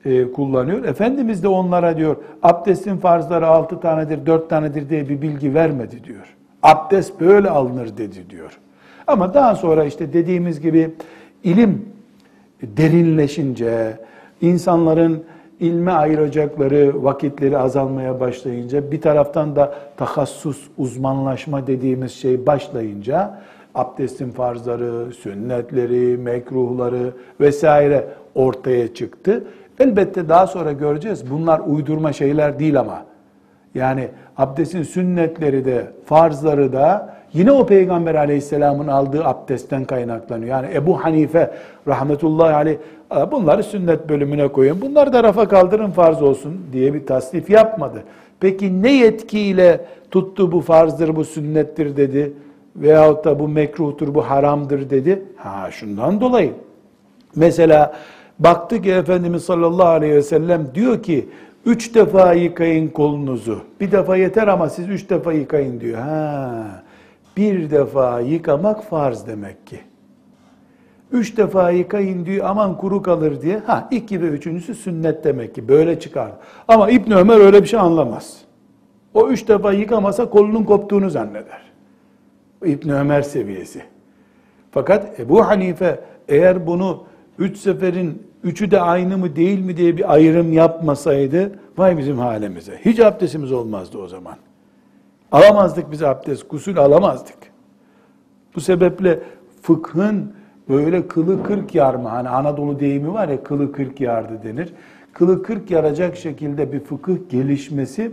Speaker 1: e, kullanıyor. Efendimiz de onlara diyor abdestin farzları altı tanedir, dört tanedir diye bir bilgi vermedi diyor. Abdest böyle alınır dedi diyor. Ama daha sonra işte dediğimiz gibi ilim derinleşince, insanların ilme ayıracakları vakitleri azalmaya başlayınca, bir taraftan da tahassus, uzmanlaşma dediğimiz şey başlayınca, abdestin farzları, sünnetleri, mekruhları vesaire ortaya çıktı. Elbette daha sonra göreceğiz. Bunlar uydurma şeyler değil ama. Yani abdestin sünnetleri de, farzları da yine o Peygamber aleyhisselamın aldığı abdestten kaynaklanıyor. Yani Ebu Hanife rahmetullahi aleyh bunları sünnet bölümüne koyun. Bunları da rafa kaldırın farz olsun diye bir tasnif yapmadı. Peki ne yetkiyle tuttu bu farzdır, bu sünnettir dedi veyahut da bu mekruhtur, bu haramdır dedi. Ha şundan dolayı. Mesela baktı ki Efendimiz sallallahu aleyhi ve sellem diyor ki üç defa yıkayın kolunuzu. Bir defa yeter ama siz üç defa yıkayın diyor. Ha, bir defa yıkamak farz demek ki. Üç defa yıkayın diyor aman kuru kalır diye. Ha iki ve üçüncüsü sünnet demek ki. Böyle çıkar. Ama İbn Ömer öyle bir şey anlamaz. O üç defa yıkamasa kolunun koptuğunu zanneder. İbn Ömer seviyesi. Fakat Ebu Hanife eğer bunu üç seferin üçü de aynı mı değil mi diye bir ayrım yapmasaydı vay bizim halimize. Hiç abdestimiz olmazdı o zaman. Alamazdık biz abdest, gusül alamazdık. Bu sebeple fıkhın böyle kılı kırk yarma, hani Anadolu deyimi var ya kılı kırk yardı denir. Kılı kırk yaracak şekilde bir fıkıh gelişmesi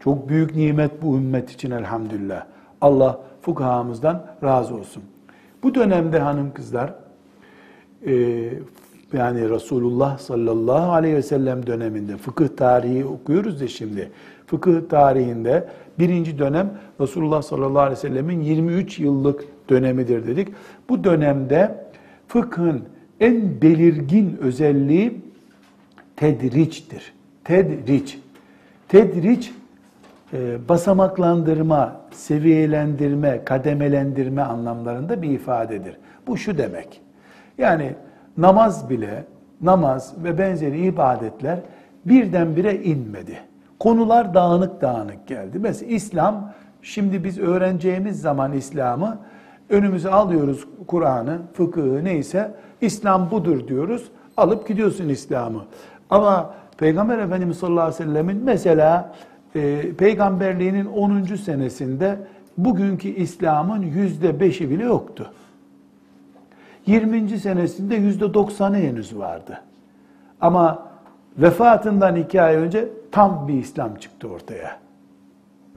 Speaker 1: çok büyük nimet bu ümmet için elhamdülillah. Allah fukahamızdan razı olsun. Bu dönemde hanım kızlar e, yani Resulullah sallallahu aleyhi ve sellem döneminde fıkıh tarihi okuyoruz da şimdi. Fıkıh tarihinde birinci dönem Resulullah sallallahu aleyhi ve sellemin 23 yıllık dönemidir dedik. Bu dönemde fıkhın en belirgin özelliği tedriçtir. Tedriç. Tedriç e, basamaklandırma, seviyelendirme, kademelendirme anlamlarında bir ifadedir. Bu şu demek. Yani namaz bile, namaz ve benzeri ibadetler birdenbire inmedi. Konular dağınık dağınık geldi. Mesela İslam, şimdi biz öğreneceğimiz zaman İslam'ı önümüze alıyoruz Kur'an'ı, fıkıhı neyse İslam budur diyoruz. Alıp gidiyorsun İslam'ı. Ama Peygamber Efendimiz sallallahu aleyhi ve sellemin mesela e, peygamberliğinin 10. senesinde bugünkü İslam'ın yüzde beşi bile yoktu. 20. senesinde yüzde doksanı henüz vardı. Ama vefatından iki ay önce tam bir İslam çıktı ortaya.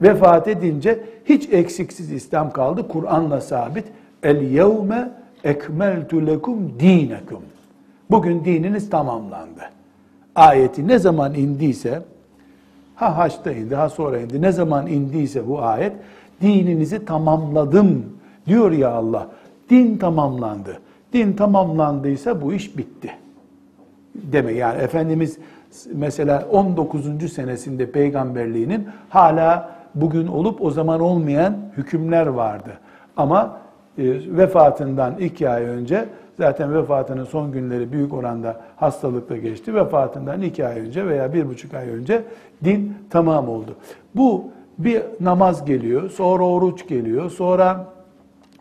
Speaker 1: Vefat edince hiç eksiksiz İslam kaldı. Kur'an'la sabit. El yevme ekmeltu lekum dinekum. Bugün dininiz tamamlandı. Ayeti ne zaman indiyse, ha haçta indi, ha sonra indi, ne zaman indiyse bu ayet, dininizi tamamladım diyor ya Allah. Din tamamlandı. Din tamamlandıysa bu iş bitti. Deme yani Efendimiz mesela 19. senesinde peygamberliğinin hala bugün olup o zaman olmayan hükümler vardı. Ama e, vefatından iki ay önce zaten vefatının son günleri büyük oranda hastalıkla geçti. Vefatından iki ay önce veya bir buçuk ay önce din tamam oldu. Bu bir namaz geliyor, sonra oruç geliyor, sonra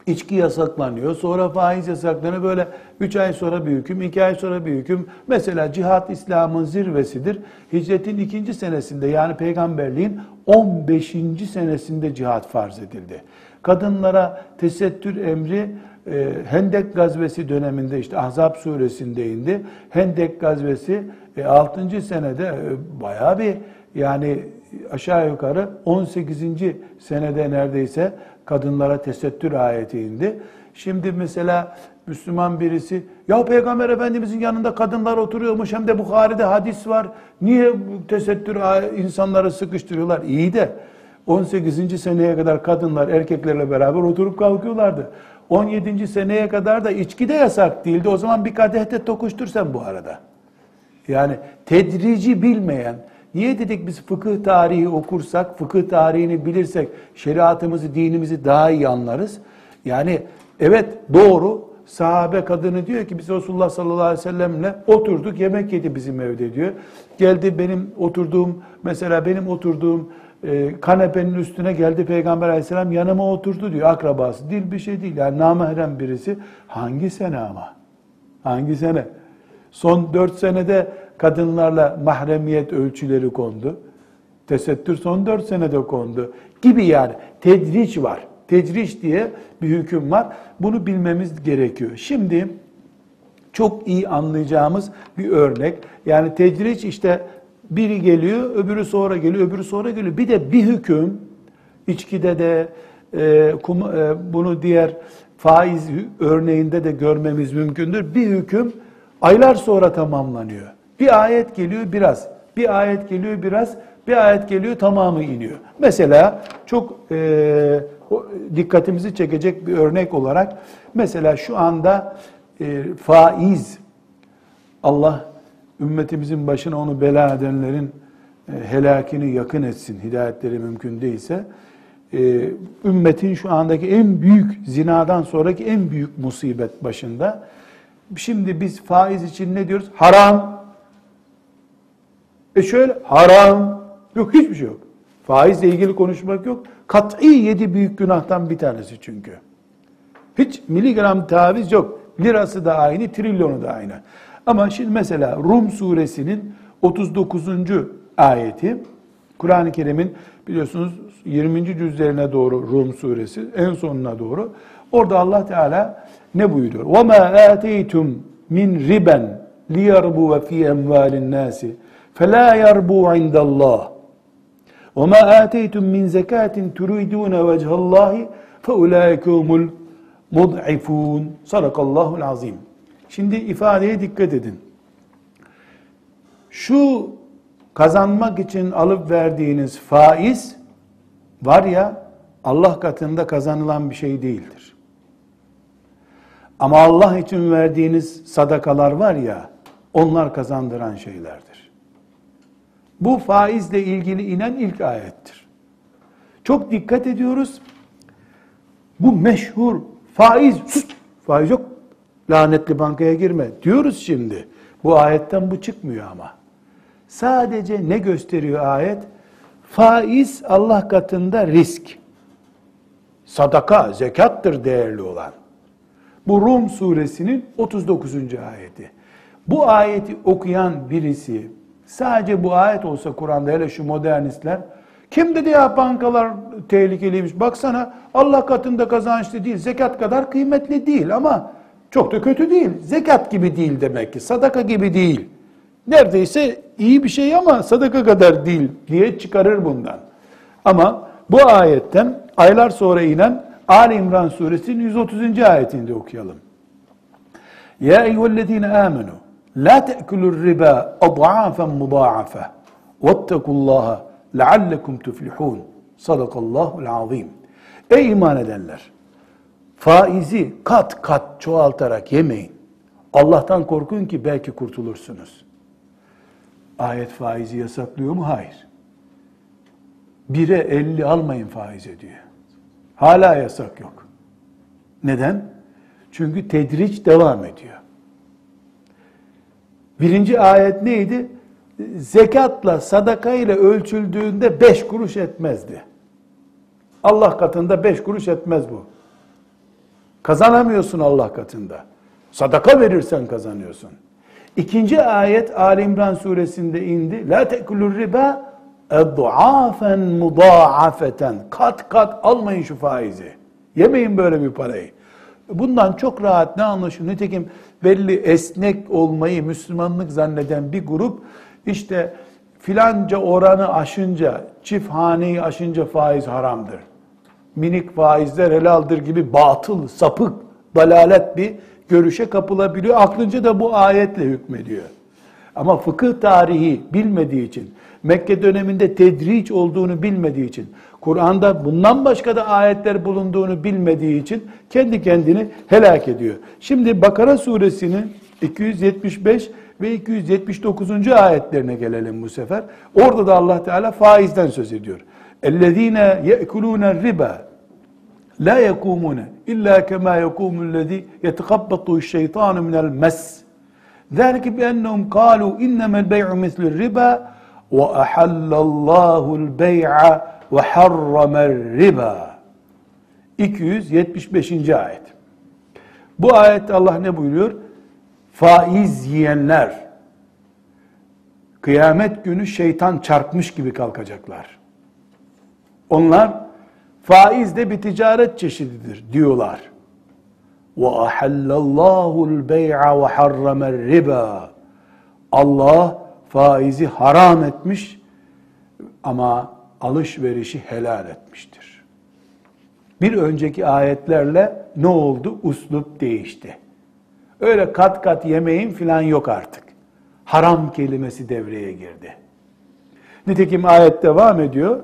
Speaker 1: İçki yasaklanıyor, sonra faiz yasaklanıyor. Böyle üç ay sonra bir hüküm, iki ay sonra bir hüküm. Mesela cihat İslam'ın zirvesidir. Hicretin ikinci senesinde yani peygamberliğin 15. senesinde cihat farz edildi. Kadınlara tesettür emri e, Hendek gazvesi döneminde işte Ahzab suresinde indi. Hendek gazvesi e, 6. senede e, bayağı bir yani aşağı yukarı 18. senede neredeyse kadınlara tesettür ayeti indi. Şimdi mesela Müslüman birisi ya Peygamber Efendimizin yanında kadınlar oturuyormuş hem de Bukhari'de hadis var. Niye tesettür insanları sıkıştırıyorlar? İyi de 18. seneye kadar kadınlar erkeklerle beraber oturup kalkıyorlardı. 17. seneye kadar da içki de yasak değildi. O zaman bir kadehte tokuştur sen bu arada. Yani tedrici bilmeyen, niye dedik biz fıkıh tarihi okursak, fıkıh tarihini bilirsek şeriatımızı, dinimizi daha iyi anlarız. Yani evet doğru sahabe kadını diyor ki biz Resulullah sallallahu aleyhi ve sellemle oturduk yemek yedi bizim evde diyor. Geldi benim oturduğum mesela benim oturduğum e, kanepenin üstüne geldi Peygamber aleyhisselam yanıma oturdu diyor akrabası. Dil bir şey değil yani namahrem birisi. Hangi sene ama? Hangi sene? Son dört senede kadınlarla mahremiyet ölçüleri kondu. Tesettür son dört senede kondu. Gibi yani tedriç var. Tecriş diye bir hüküm var. Bunu bilmemiz gerekiyor. Şimdi çok iyi anlayacağımız bir örnek. Yani tecriç işte biri geliyor, öbürü sonra geliyor, öbürü sonra geliyor. Bir de bir hüküm, içkide de e, kum, e, bunu diğer faiz örneğinde de görmemiz mümkündür. Bir hüküm aylar sonra tamamlanıyor. Bir ayet geliyor biraz, bir ayet geliyor biraz, bir ayet geliyor tamamı iniyor. Mesela çok e, dikkatimizi çekecek bir örnek olarak mesela şu anda e, faiz Allah ümmetimizin başına onu bela edenlerin e, helakini yakın etsin. Hidayetleri mümkün değilse e, ümmetin şu andaki en büyük zinadan sonraki en büyük musibet başında. Şimdi biz faiz için ne diyoruz? Haram. E şöyle haram. Yok hiçbir şey yok. Faizle ilgili konuşmak yok. Kat'i yedi büyük günahtan bir tanesi çünkü. Hiç miligram taviz yok. Lirası da aynı, trilyonu da aynı. Ama şimdi mesela Rum suresinin 39. ayeti, Kur'an-ı Kerim'in biliyorsunuz 20. cüzlerine doğru Rum suresi, en sonuna doğru. Orada Allah Teala ne buyuruyor? وَمَا آتَيْتُمْ min riben liyarbu fi emvalin nasi fela yarbu indallah وَمَا آتَيْتُمْ مِنْ زَكَاةٍ تُرِيدُونَ وَجْهَ اللّٰهِ فَاُولَٰئِكَ هُمُ الْمُضْعِفُونَ Sadakallahu azim. Şimdi ifadeye dikkat edin. Şu kazanmak için alıp verdiğiniz faiz var ya Allah katında kazanılan bir şey değildir. Ama Allah için verdiğiniz sadakalar var ya onlar kazandıran şeylerdir. Bu faizle ilgili inen ilk ayettir. Çok dikkat ediyoruz. Bu meşhur faiz, sus, faiz yok, lanetli bankaya girme diyoruz şimdi. Bu ayetten bu çıkmıyor ama. Sadece ne gösteriyor ayet? Faiz Allah katında risk. Sadaka, zekattır değerli olan. Bu Rum suresinin 39. ayeti. Bu ayeti okuyan birisi Sadece bu ayet olsa Kur'an'da hele şu modernistler kim dedi ya bankalar tehlikeliymiş? Baksana Allah katında kazançlı değil, zekat kadar kıymetli değil ama çok da kötü değil. Zekat gibi değil demek ki, sadaka gibi değil. Neredeyse iyi bir şey ama sadaka kadar değil diye çıkarır bundan. Ama bu ayetten aylar sonra inen Ali İmran suresinin 130. ayetinde okuyalım. Ya eyyühellezine amenu La te'kulur riba ad'afen mudâafe. Vettekullaha leallekum tuflihun. Sadakallahul azim. Ey iman edenler! Faizi kat kat çoğaltarak yemeyin. Allah'tan korkun ki belki kurtulursunuz. Ayet faizi yasaklıyor mu? Hayır. Bire elli almayın faiz ediyor. Hala yasak yok. Neden? Çünkü tedriç devam ediyor. Birinci ayet neydi? Zekatla, sadaka ile ölçüldüğünde beş kuruş etmezdi. Allah katında beş kuruş etmez bu. Kazanamıyorsun Allah katında. Sadaka verirsen kazanıyorsun. İkinci ayet Ali İmran suresinde indi. La tekulur riba ed'afen mudaafeten. Kat kat almayın şu faizi. Yemeyin böyle bir parayı. Bundan çok rahat ne anlaşılıyor? Nitekim belli esnek olmayı Müslümanlık zanneden bir grup işte filanca oranı aşınca, çift haneyi aşınca faiz haramdır. Minik faizler helaldir gibi batıl, sapık dalalet bir görüşe kapılabiliyor. Aklınca da bu ayetle hükmediyor. Ama fıkıh tarihi bilmediği için, Mekke döneminde tedriç olduğunu bilmediği için, Kur'an'da bundan başka da ayetler bulunduğunu bilmediği için kendi kendini helak ediyor. Şimdi Bakara suresinin 275 ve 279. ayetlerine gelelim bu sefer. Orada da Allah Teala faizden söz ediyor. اَلَّذ۪ينَ يَأْكُلُونَ الرِّبَا لَا يَقُومُونَ اِلَّا كَمَا يَقُومُ الَّذ۪ي يَتَقَبَّطُ الشَّيْطَانُ مِنَ الْمَسِّ ذَلِكَ بِأَنَّهُمْ قَالُوا اِنَّمَا الْبَيْعُ مِثْلُ الرِّبَا وَأَحَلَّ اللّٰهُ الْبَيْعَ ve harramer riba. 275. ayet. Bu ayette Allah ne buyuruyor? Faiz yiyenler kıyamet günü şeytan çarpmış gibi kalkacaklar. Onlar faiz de bir ticaret çeşididir diyorlar. Ve ahallallahu bey'a ve harramer riba. Allah faizi haram etmiş ama alışverişi helal etmiştir. Bir önceki ayetlerle ne oldu? Uslup değişti. Öyle kat kat yemeğin filan yok artık. Haram kelimesi devreye girdi. Nitekim ayet devam ediyor.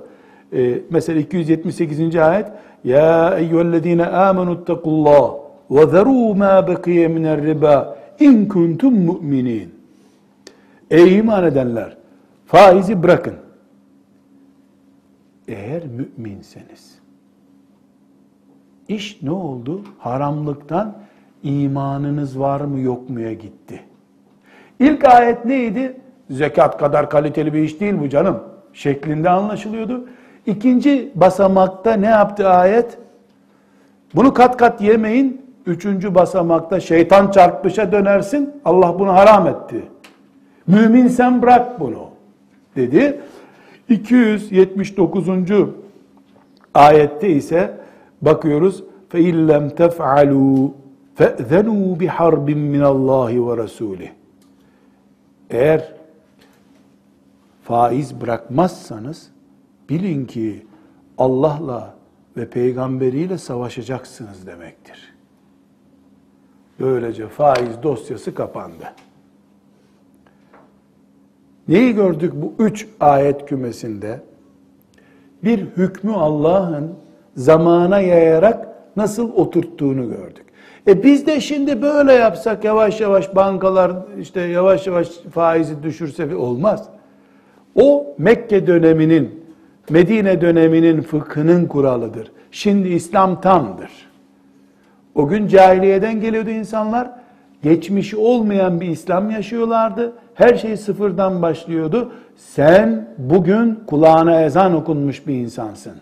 Speaker 1: Ee, mesela 278. ayet Ya eyyühellezine amenu tekullah ve zerû mâ bekiye miner riba in kuntum mu'minin. Ey iman edenler faizi bırakın. Eğer müminseniz. İş ne oldu? Haramlıktan imanınız var mı yok muya gitti. İlk ayet neydi? Zekat kadar kaliteli bir iş değil bu canım. Şeklinde anlaşılıyordu. İkinci basamakta ne yaptı ayet? Bunu kat kat yemeyin. Üçüncü basamakta şeytan çarpışa dönersin. Allah bunu haram etti. Mümin sen bırak bunu dedi. 279. ayette ise bakıyoruz fe illem tef'alu fe'zenu bi harbin min Allah ve Resulü. Eğer faiz bırakmazsanız bilin ki Allah'la ve peygamberiyle savaşacaksınız demektir. Böylece faiz dosyası kapandı. Neyi gördük bu üç ayet kümesinde? Bir hükmü Allah'ın zamana yayarak nasıl oturttuğunu gördük. E biz de şimdi böyle yapsak yavaş yavaş bankalar işte yavaş yavaş faizi düşürse olmaz. O Mekke döneminin, Medine döneminin fıkhının kuralıdır. Şimdi İslam tamdır. O gün cahiliyeden geliyordu insanlar. Geçmişi olmayan bir İslam yaşıyorlardı. Her şey sıfırdan başlıyordu. Sen bugün kulağına ezan okunmuş bir insansın.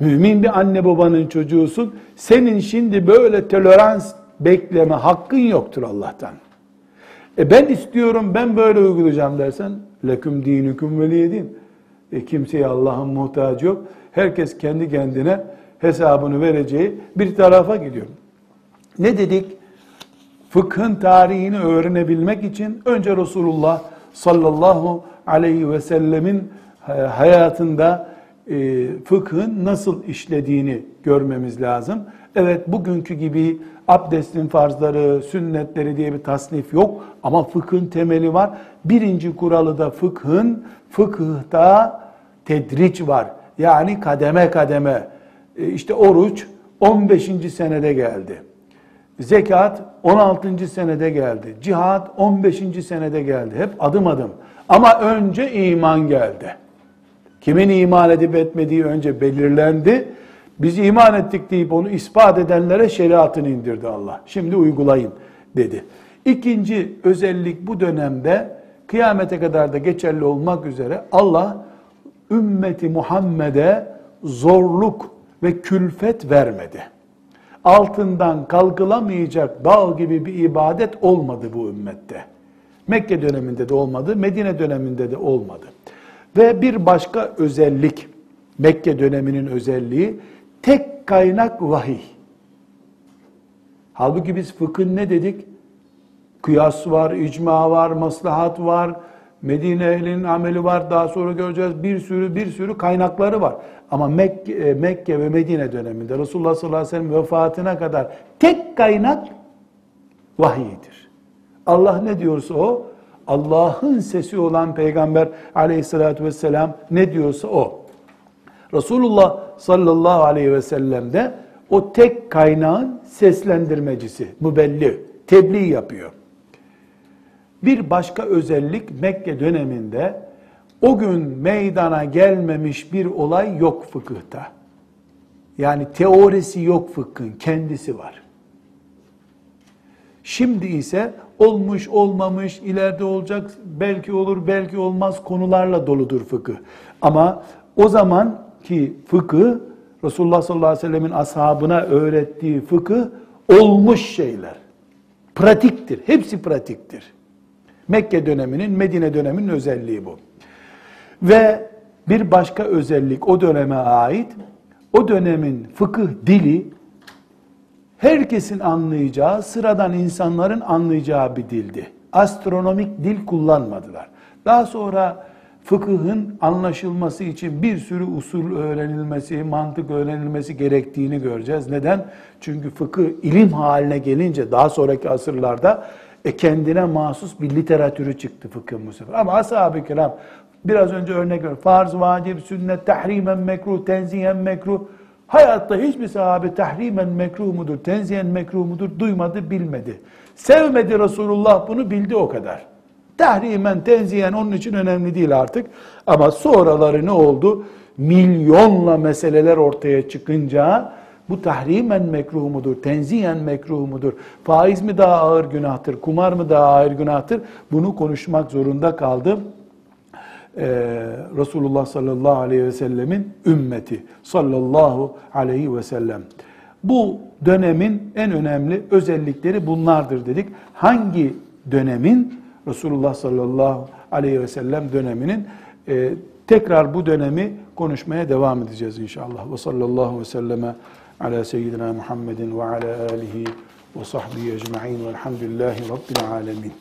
Speaker 1: Mümin bir anne babanın çocuğusun. Senin şimdi böyle tolerans bekleme hakkın yoktur Allah'tan. E ben istiyorum, ben böyle uygulayacağım dersen, leküm dinüküm veliyedin. E kimseye Allah'ın muhtacı yok. Herkes kendi kendine hesabını vereceği bir tarafa gidiyor. Ne dedik? Fıkhın tarihini öğrenebilmek için önce Resulullah sallallahu aleyhi ve sellemin hayatında e, fıkhın nasıl işlediğini görmemiz lazım. Evet bugünkü gibi abdestin farzları, sünnetleri diye bir tasnif yok ama fıkhın temeli var. Birinci kuralı da fıkhın, fıkıhta tedriç var. Yani kademe kademe. E, işte oruç 15. senede geldi. Zekat 16. senede geldi. Cihat 15. senede geldi. Hep adım adım. Ama önce iman geldi. Kimin iman edip etmediği önce belirlendi. Biz iman ettik deyip onu ispat edenlere şeriatını indirdi Allah. Şimdi uygulayın dedi. İkinci özellik bu dönemde kıyamete kadar da geçerli olmak üzere Allah ümmeti Muhammed'e zorluk ve külfet vermedi. Altından kalkılamayacak dağ gibi bir ibadet olmadı bu ümmette. Mekke döneminde de olmadı, Medine döneminde de olmadı. Ve bir başka özellik, Mekke döneminin özelliği, tek kaynak vahiy. Halbuki biz fıkhın ne dedik? Kıyas var, icma var, maslahat var, Medine ehlinin ameli var. Daha sonra göreceğiz. Bir sürü bir sürü kaynakları var. Ama Mekke, e, Mekke ve Medine döneminde Resulullah sallallahu aleyhi ve sellem vefatına kadar tek kaynak vahiydir. Allah ne diyorsa o, Allah'ın sesi olan Peygamber aleyhissalatü vesselam ne diyorsa o. Resulullah sallallahu aleyhi ve sellem de o tek kaynağın seslendirmecisi, mübelli, tebliğ yapıyor. Bir başka özellik Mekke döneminde o gün meydana gelmemiş bir olay yok fıkıhta. Yani teorisi yok fıkhın, kendisi var. Şimdi ise olmuş, olmamış, ileride olacak, belki olur, belki olmaz konularla doludur fıkıh. Ama o zaman ki fıkıh, Resulullah sallallahu aleyhi ve sellemin ashabına öğrettiği fıkıh olmuş şeyler. Pratiktir, hepsi pratiktir. Mekke döneminin, Medine döneminin özelliği bu. Ve bir başka özellik o döneme ait, o dönemin fıkıh dili herkesin anlayacağı, sıradan insanların anlayacağı bir dildi. Astronomik dil kullanmadılar. Daha sonra fıkıhın anlaşılması için bir sürü usul öğrenilmesi, mantık öğrenilmesi gerektiğini göreceğiz. Neden? Çünkü fıkıh ilim haline gelince daha sonraki asırlarda e kendine mahsus bir literatürü çıktı fıkhın bu sefer. Ama ashab-ı kiram biraz önce örnek ver. Farz, vacip, sünnet, tahrimen mekruh, tenzihen mekruh. Hayatta hiçbir sahabe tahrimen mekruh mudur, tenzihen mekruh mudur duymadı, bilmedi. Sevmedi Resulullah bunu bildi o kadar. Tahrimen, tenzihen onun için önemli değil artık. Ama sonraları ne oldu? Milyonla meseleler ortaya çıkınca bu tahrimen mekruh mudur, tenzihen mekruh mudur, faiz mi daha ağır günahtır, kumar mı daha ağır günahtır? Bunu konuşmak zorunda kaldı. Ee, Resulullah sallallahu aleyhi ve sellemin ümmeti sallallahu aleyhi ve sellem. Bu dönemin en önemli özellikleri bunlardır dedik. Hangi dönemin? Resulullah sallallahu aleyhi ve sellem döneminin e, tekrar bu dönemi konuşmaya devam edeceğiz inşallah. Ve sallallahu ve selleme ala seyyidina Muhammedin ve ala alihi ve sahbihi ecma'in velhamdülillahi rabbil alemin.